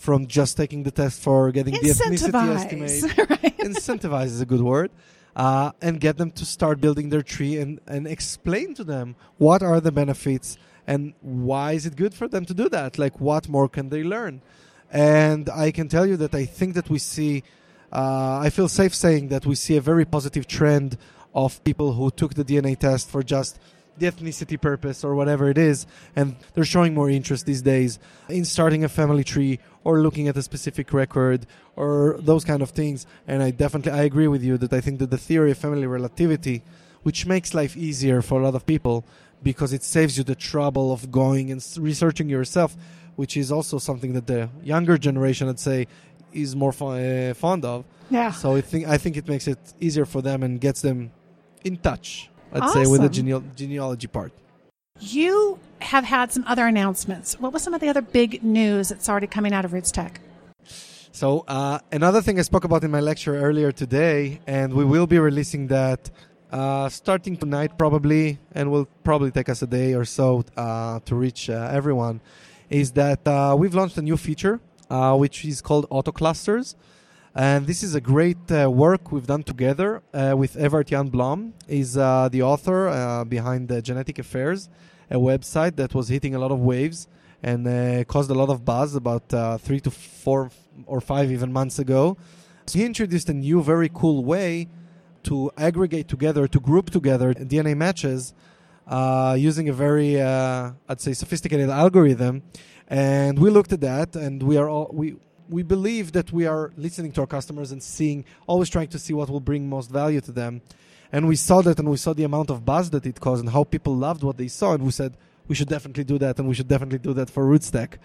from just taking the test for getting the ethnicity estimate. Incentivize. right? Incentivize is a good word. Uh, and get them to start building their tree and, and explain to them what are the benefits and why is it good for them to do that? Like, what more can they learn? And I can tell you that I think that we see, uh, I feel safe saying that we see a very positive trend of people who took the DNA test for just the ethnicity purpose or whatever it is, and they're showing more interest these days in starting a family tree or looking at a specific record or those kind of things. And I definitely I agree with you that I think that the theory of family relativity, which makes life easier for a lot of people because it saves you the trouble of going and researching yourself, which is also something that the younger generation, I'd say, is more uh, fond of. Yeah. So I think I think it makes it easier for them and gets them in touch. I'd say with the Awesome. genealogy part. You have had some other announcements. What was some of the other big news that's already coming out of RootsTech? So uh, another thing I spoke about in my lecture earlier today, and we will be releasing that uh, starting tonight probably, and will probably take us a day or so uh, to reach uh, everyone. Is that uh, we've launched a new feature uh, which is called AutoClusters, and this is a great uh, work we've done together uh, with Evert Jan Blom. Is uh, the author uh, behind Genetic Affairs, a website that was hitting a lot of waves and uh, caused a lot of buzz about uh, three to four or five even months ago. So he introduced a new, very cool way to aggregate together, to group together DNA matches using a very, I'd say, sophisticated algorithm. And we looked at that, and we are all we we believe that we are listening to our customers and seeing, always trying to see what will bring most value to them. And we saw that, and we saw the amount of buzz that it caused, and how people loved what they saw, and we said we should definitely do that, and we should definitely do that for RootsTech.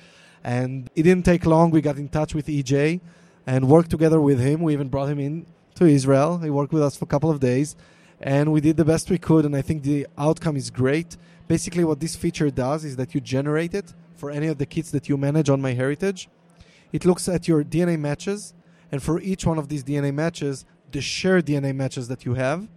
And it didn't take long. We got in touch with EJ and worked together with him. We even brought him in to Israel. He worked with us for a couple of days, and we did the best we could. And I think the outcome is great. Basically, what this feature does is that you generate it for any of the kits that you manage on MyHeritage. It looks at your DNA matches, and for each one of these DNA matches, the shared DNA matches that you have,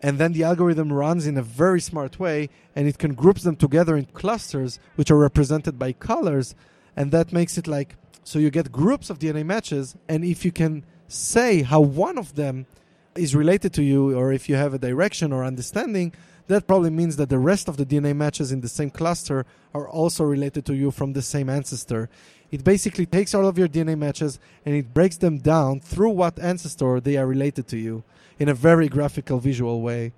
and then the algorithm runs in a very smart way and it can group them together in clusters which are represented by colors and that makes it like so you get groups of dna matches and if you can say how one of them is related to you or if you have a direction or understanding that probably means that the rest of the dna matches in the same cluster are also related to you from the same ancestor it basically takes all of your dna matches and it breaks them down through what ancestor they are related to you in a very graphical, visual way.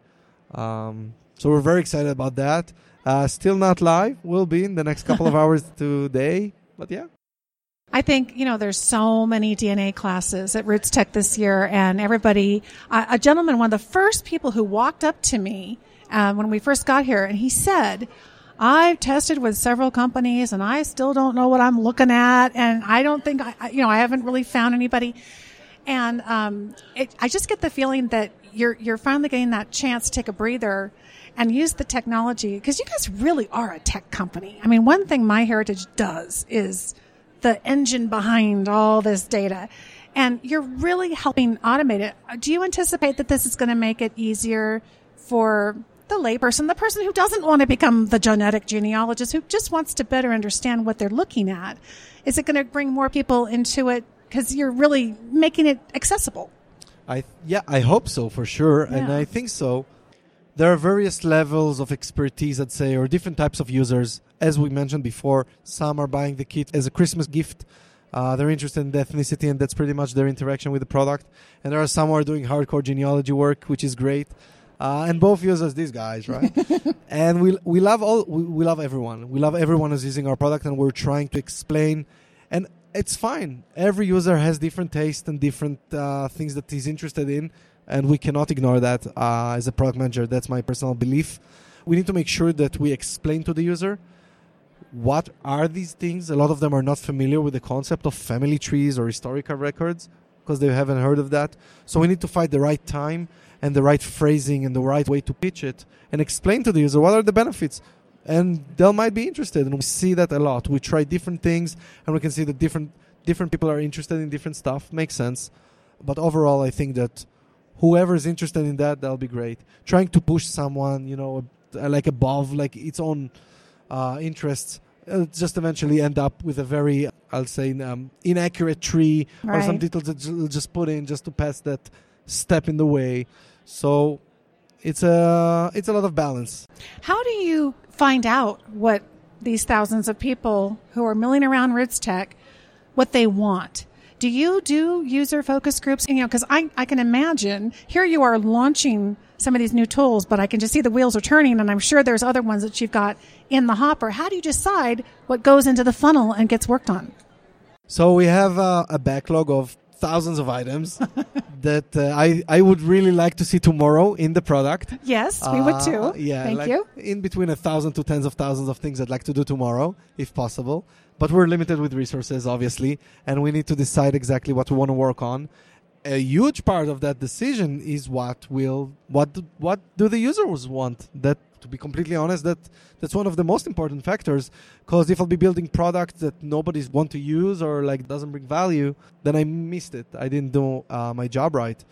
Um, so we're very excited about that. Uh, still not live. Will be in the next couple of hours today. But yeah. I think, you know, there's so many DNA classes at RootsTech this year, and everybody, uh, a gentleman, one of the first people who walked up to me uh, when we first got here, and he said, I've tested with several companies and I still don't know what I'm looking at, and I don't think, I, you know, I haven't really found anybody and um, it, I just get the feeling that you're you're finally getting that chance to take a breather and use the technology because you guys really are a tech company. I mean, one thing MyHeritage does is the engine behind all this data, and you're really helping automate it. Do you anticipate that this is going to make it easier for the layperson, the person who doesn't want to become the genetic genealogist, who just wants to better understand what they're looking at? Is it going to bring more people into it because you're really making it accessible. I yeah, I hope so for sure, yeah. and I think so. There are various levels of expertise, I'd say, or different types of users. As we mentioned before, some are buying the kit as a Christmas gift. Uh, they're interested in the ethnicity, and that's pretty much their interaction with the product. And there are some who are doing hardcore genealogy work, which is great. Uh, and both use users, these guys, right? and we we love all we, we love everyone. We love everyone who's using our product, and we're trying to explain. And it's fine. Every user has different taste and different uh, things that he's interested in, and we cannot ignore that uh, as a product manager. That's my personal belief. We need to make sure that we explain to the user what are these things. A lot of them are not familiar with the concept of family trees or historical records because they haven't heard of that. So we need to find the right time and the right phrasing and the right way to pitch it and explain to the user what are the benefits. And they might be interested. And we see that a lot. We try different things and we can see that different different people are interested in different stuff. Makes sense. But overall i think that whoever is interested in that that'll be great. Trying to push someone you know like above like its own uh, interests uh, just eventually end up with a very i'll say um, inaccurate tree right. or some details that you'll just put in just to pass that step in the way so it's a it's a lot of balance how do you find out what these thousands of people who are milling around RootsTech, what they want. Do you do user focus groups? You know, because I, I can imagine here you are launching some of these new tools, but I can just see the wheels are turning, and I'm sure there's other ones that you've got in the hopper. How do you decide what goes into the funnel and gets worked on? So we have uh, a backlog of thousands of items that uh, I I would really like to see tomorrow in the product. Yes, we would too. Uh, yeah, thank like you. In between a thousand to tens of thousands of things I'd like to do tomorrow, if possible. But we're limited with resources, obviously, and we need to decide exactly what we want to work on. A huge part of that decision is what will what do, what do the users want that to be completely honest, that that's one of the most important factors. Because if I'll be building products that nobody's want to use or like doesn't bring value, then I missed it. I didn't do uh, my job right.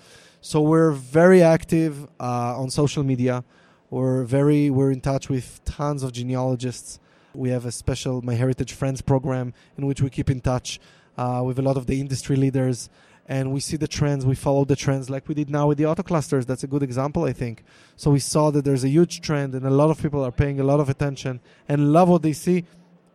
So we're very active uh, on social media. We're very we're in touch with tons of genealogists. We have a special MyHeritage Friends program in which we keep in touch uh, with a lot of the industry leaders and we see the trends, we follow the trends like we did now with the auto clusters. That's a good example, I think. So we saw that there's a huge trend and a lot of people are paying a lot of attention and love what they see.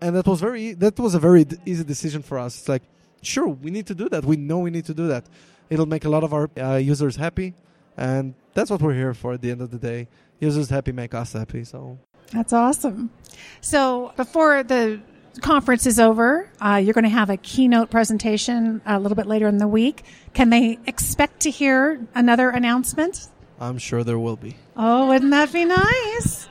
And that was very that was a very easy decision for us. It's like, sure, we need to do that. We know we need to do that. It'll make a lot of our uh, users happy, and that's what we're here for. At the end of the day, users happy make us happy. So that's awesome. So before the conference is over. Uh, you're going to have a keynote presentation a little bit later in the week. Can they expect to hear another announcement? I'm sure there will be. Oh, wouldn't that be nice?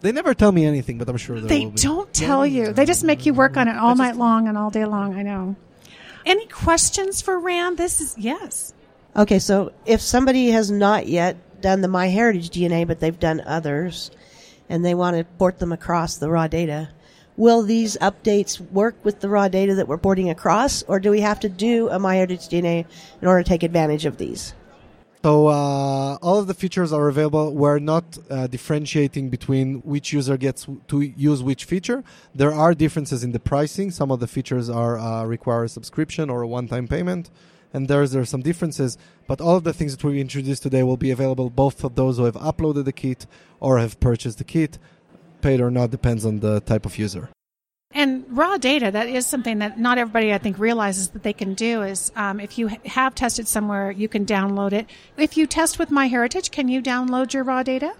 They never tell me anything, but I'm sure there they will be. Don't tell you. They just make you work on it all night long and all day long. I know. Any questions for Ran? This is yes. Okay, so if somebody has not yet done the MyHeritage DNA, but they've done others, and they want to port them across the raw data. Will these updates work with the raw data that we're porting across, or do we have to do a MyHeritage DNA in order to take advantage of these? So uh, all of the features are available. We're not uh, differentiating between which user gets to use which feature. There are differences in the pricing. Some of the features are uh, require a subscription or a one-time payment, and there's there are some differences. But all of the things that we introduced today will be available both for those who have uploaded the kit or have purchased the kit, paid or not depends on the type of user. And raw data, that is something that not everybody, I think, realizes that they can do is um, if you have tested somewhere, you can download it. If you test with MyHeritage, can you download your raw data?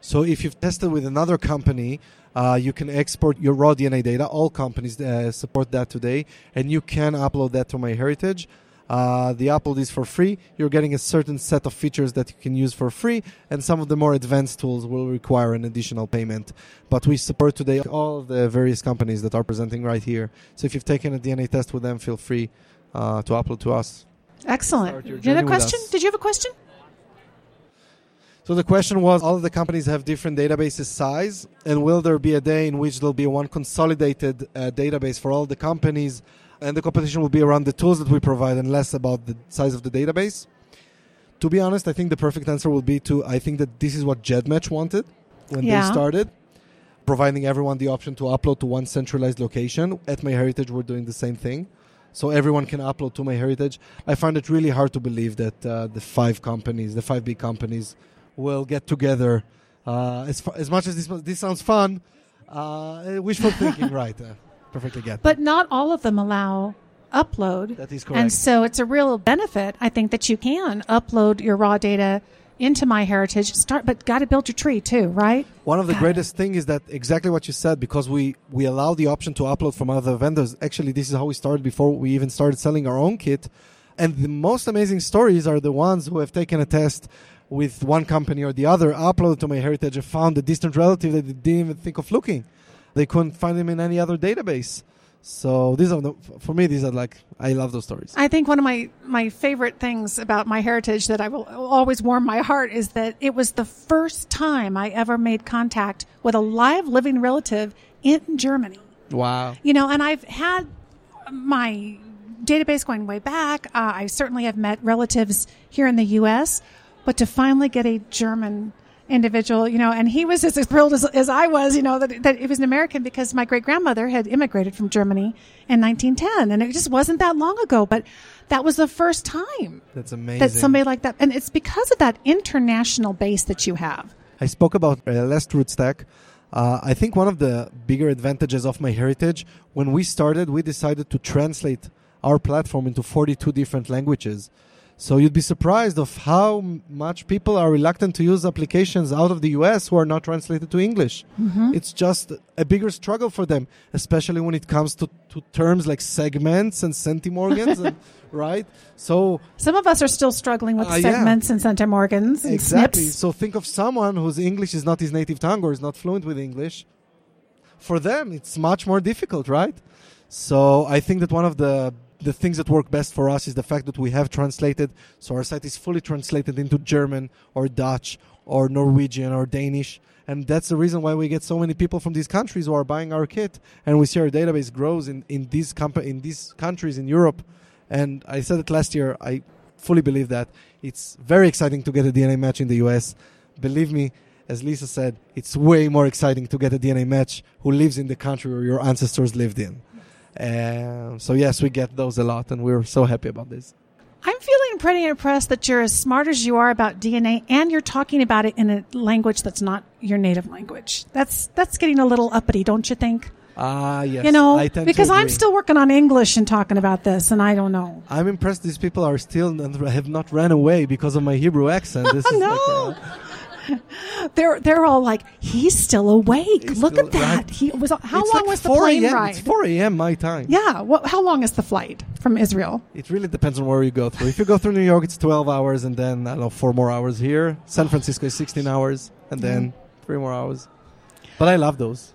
So if you've tested with another company, uh, you can export your raw DNA data. All companies uh, support that today, and you can upload that to MyHeritage. Uh, the upload is for free. You're getting a certain set of features that you can use for free, and some of the more advanced tools will require an additional payment. But we support today all of the various companies that are presenting right here. So if you've taken a DNA test with them, feel free uh, to upload to us. Excellent. Did You have a question? Did you have a question? So the question was all of the companies have different databases size and will there be a day in which there'll be one consolidated uh, database for all the companies and the competition will be around the tools that we provide and less about the size of the database. To be honest, I think the perfect answer would be to I think that this is what GEDmatch wanted when Yeah. they started, providing everyone the option to upload to one centralized location. At MyHeritage, we're doing the same thing. So everyone can upload to MyHeritage. I find it really hard to believe that uh, the five companies, the five big companies, will get together. Uh, as, as much as this, this sounds fun, uh, wishful thinking, right? Perfectly get. But not all of them allow upload. That is correct. And so it's a real benefit, I think, that you can upload your raw data into MyHeritage. Start, but got to build your tree too, right? One of the greatest thing is that exactly what you said because we we allow the option to upload from other vendors. Actually, this is how we started before we even started selling our own kit. And the most amazing stories are the ones who have taken a test with one company or the other, uploaded to MyHeritage, and found a distant relative that they didn't even think of looking. They couldn't find him in any other database. So these are the, for me these are like I love those stories. I think one of my, my favorite things about MyHeritage that I will always warm my heart is that it was the first time I ever made contact with a live living relative in Germany. Wow. You know, and I've had my database going way back. Uh, I certainly have met relatives here in the U.S., but to finally get a German individual, you know, and he was as thrilled as, as I was, you know, that, that it was an American because my great grandmother had immigrated from Germany in 1910. And it just wasn't that long ago, but that was the first time That's amazing. that somebody like that, and it's because of that international base that you have. I spoke about uh, last RootsTech. Uh, I think one of the bigger advantages of MyHeritage, when we started, we decided to translate our platform into 42 different languages. So you'd be surprised of how much people are reluctant to use applications out of the US who are not translated to English. It's just a bigger struggle for them, especially when it comes to, to terms like segments and centimorgans, and, right? So Some of us are still struggling with Uh, yeah. segments and centimorgans and exactly. SNPs. So think of someone whose English is not his native tongue or is not fluent with English. For them, it's much more difficult, right? So I think that one of the the things that work best for us is the fact that we have translated. So our site is fully translated into German or Dutch or Norwegian or Danish. And that's the reason why we get so many people from these countries who are buying our kit, and we see our database grows in in these compa- in these countries in Europe. And I said it last year. I fully believe that it's very exciting to get a DNA match in the US. Believe me, as Lisa said, it's way more exciting to get a DNA match who lives in the country where your ancestors lived in. Um, so yes, we get those a lot, and we're so happy about this. I'm feeling pretty impressed that you're as smart as you are about DNA and you're talking about it in a language that's not your native language. That's that's getting a little uppity, don't you think? Ah, yes. you know, I tend to because I'm still working on English and talking about this and I don't know. I'm impressed. These people are still and have not ran away because of my Hebrew accent. This is No. like, uh, They're they're all like, he's still awake. He's Look still- at that. right. He was how it's long like was the 4 plane ride? It's 4 a.m. my time. yeah, what, how long is the flight from Israel? It really depends on where you go through. If you go through New York, it's 12 hours, and then, I don't know, four more hours here. San Francisco is 16 hours, and then three more hours. But I love those.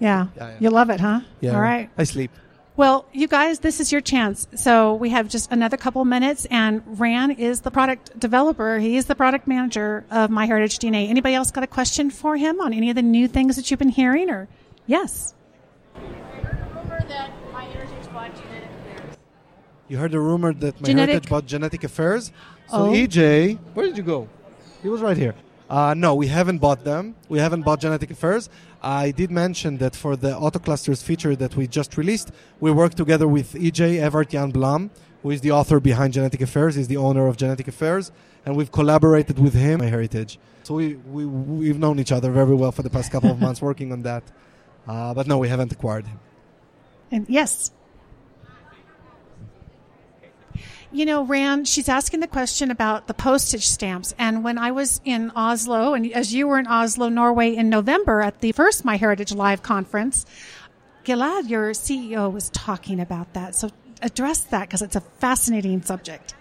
Yeah. Yeah, yeah. You love it, huh? Yeah. All right. I sleep. Well, you guys, this is your chance. So we have just another couple minutes, and Ran is the product developer. He is the product manager of MyHeritage DNA. Anybody else got a question for him on any of the new things that you've been hearing? Or yes, rumor that MyHeritage bought genetic affairs. You heard the rumor that my Genetic- heritage bought Genetic Affairs. So Oh. EJ, where did you go? He was right here. Uh, no, we haven't bought them. We haven't bought Genetic Affairs. I did mention that for the autoclusters feature that we just released, we work together with EJ Evert Jan Blom, who is the author behind Genetic Affairs. He's the owner of Genetic Affairs, and we've collaborated with him. MyHeritage. So we, we we've known each other very well for the past couple of months working on that. Uh, but no, we haven't acquired him. And yes. You know, Ran, she's asking the question about the postage stamps. And when I was in Oslo, and as you were in Oslo, Norway in November at the first MyHeritage Live conference, Gilad, your CEO, was talking about that. So address that because it's a fascinating subject.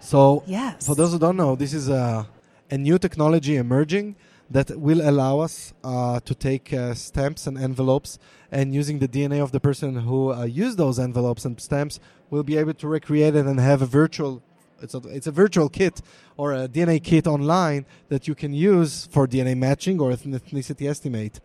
So, Yes. for those who don't know, this is a, a new technology emerging that will allow us uh, to take uh, stamps and envelopes and using the DNA of the person who uh, used those envelopes and stamps, we'll be able to recreate it and have a virtual. It's a, it's a virtual kit or a DNA kit online that you can use for DNA matching or ethnicity estimate.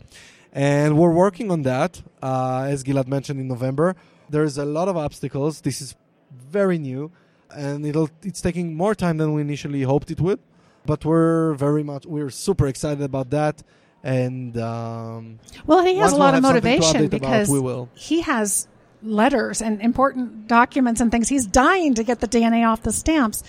And we're working on that, uh, as Gilad mentioned in November. There's a lot of obstacles. This is very new, and it'll it's taking more time than we initially hoped it would. But we're very much we're super excited about that, and um, Well, he has a we'll lot of something to motivation about, because we will. he has letters and important documents and things. He's dying to get the DNA off the stamps.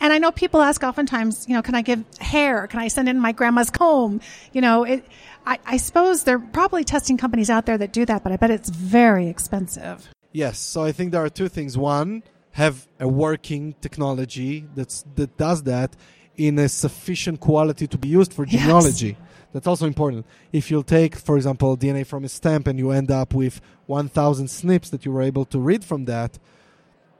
And I know people ask oftentimes, you know, can I give hair? Can I send in my grandma's comb? You know, it, I, I suppose there are probably testing companies out there that do that, but I bet it's very expensive. Yes, so I think there are two things. One, have a working technology that's that does that in a sufficient quality to be used for Yes. genealogy. That's also important. If you'll take, for example, DNA from a stamp and you end up with 1,000 SNPs that you were able to read from that,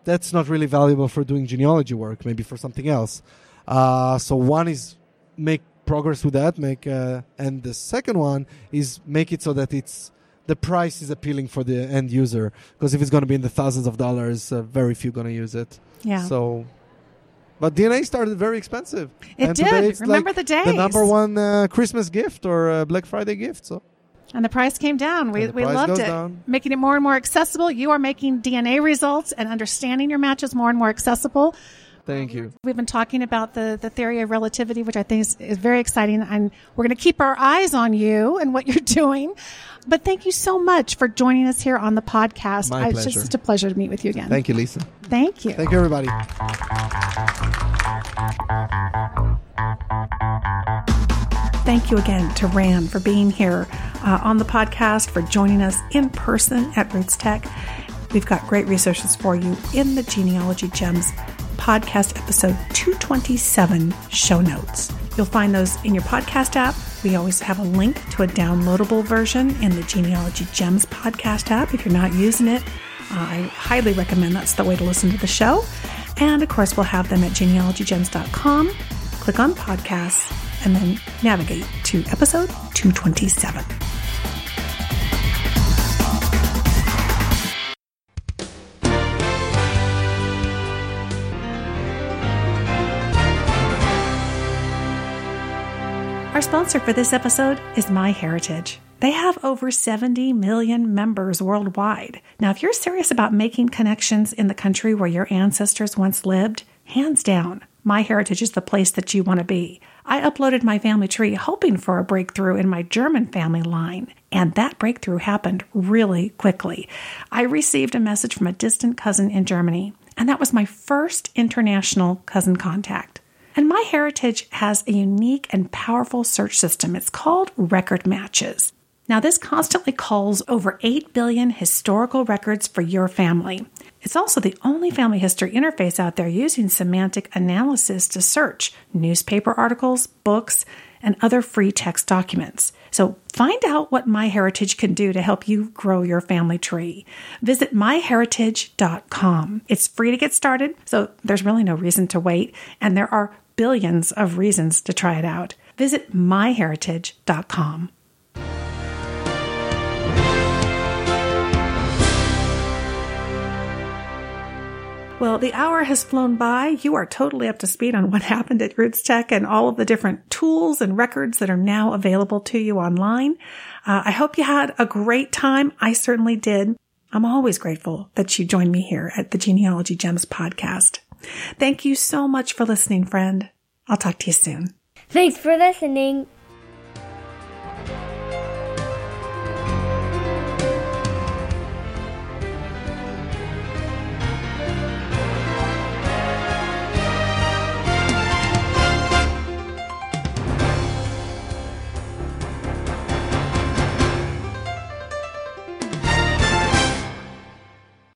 that's not really valuable for doing genealogy work. Maybe for something else. Uh, so one is make progress with that. Make uh, and the second one is make it so that it's the price is appealing for the end user. Because if it's going to be in the thousands of dollars, uh, very few going to use it. Yeah. So, but DNA started very expensive. It and did. Remember like the day. The number one uh, Christmas gift or uh, Black Friday gift. So And the price came down. We, we loved it. down. Making it more and more accessible. You are making DNA results and understanding your matches more and more accessible. thank you. We've been talking about the, the theory of relativity, which I think is, is very exciting. And we're going to keep our eyes on you and what you're doing. But thank you so much for joining us here on the podcast. My It's pleasure. just such a pleasure to meet with you again. Thank you, Lisa. Thank you. Thank you, everybody. Thank you again to Ran for being here uh, on the podcast, for joining us in person at RootsTech. We've got great resources for you in the Genealogy Gems podcast episode 227 show notes. You'll find those in your podcast app. We always have a link to a downloadable version in the Genealogy Gems podcast app. If you're not using it, uh, I highly recommend that's the way to listen to the show. And of course, we'll have them at genealogygems.com. Click on podcasts and then navigate to episode 227. Sponsor for this episode is MyHeritage. They have over 70 million members worldwide. Now, if you're serious about making connections in the country where your ancestors once lived, hands down, MyHeritage is the place that you want to be. I uploaded my family tree hoping for a breakthrough in my German family line, and that breakthrough happened really quickly. I received a message from a distant cousin in Germany, and that was my first international cousin contact. And MyHeritage has a unique and powerful search system. It's called Record Matches. Now, this constantly calls over 8 billion historical records for your family. It's also the only family history interface out there using semantic analysis to search newspaper articles, books, and other free text documents. So find out what MyHeritage can do to help you grow your family tree. Visit myheritage.com. It's free to get started, so there's really no reason to wait, and there are billions of reasons to try it out. Visit myheritage.com. Well, the hour has flown by. You are totally up to speed on what happened at RootsTech and all of the different tools and records that are now available to you online. Uh, I hope you had a great time. I certainly did. I'm always grateful that you joined me here at the Genealogy Gems podcast. Thank you so much for listening, friend. I'll talk to you soon. Thanks for listening.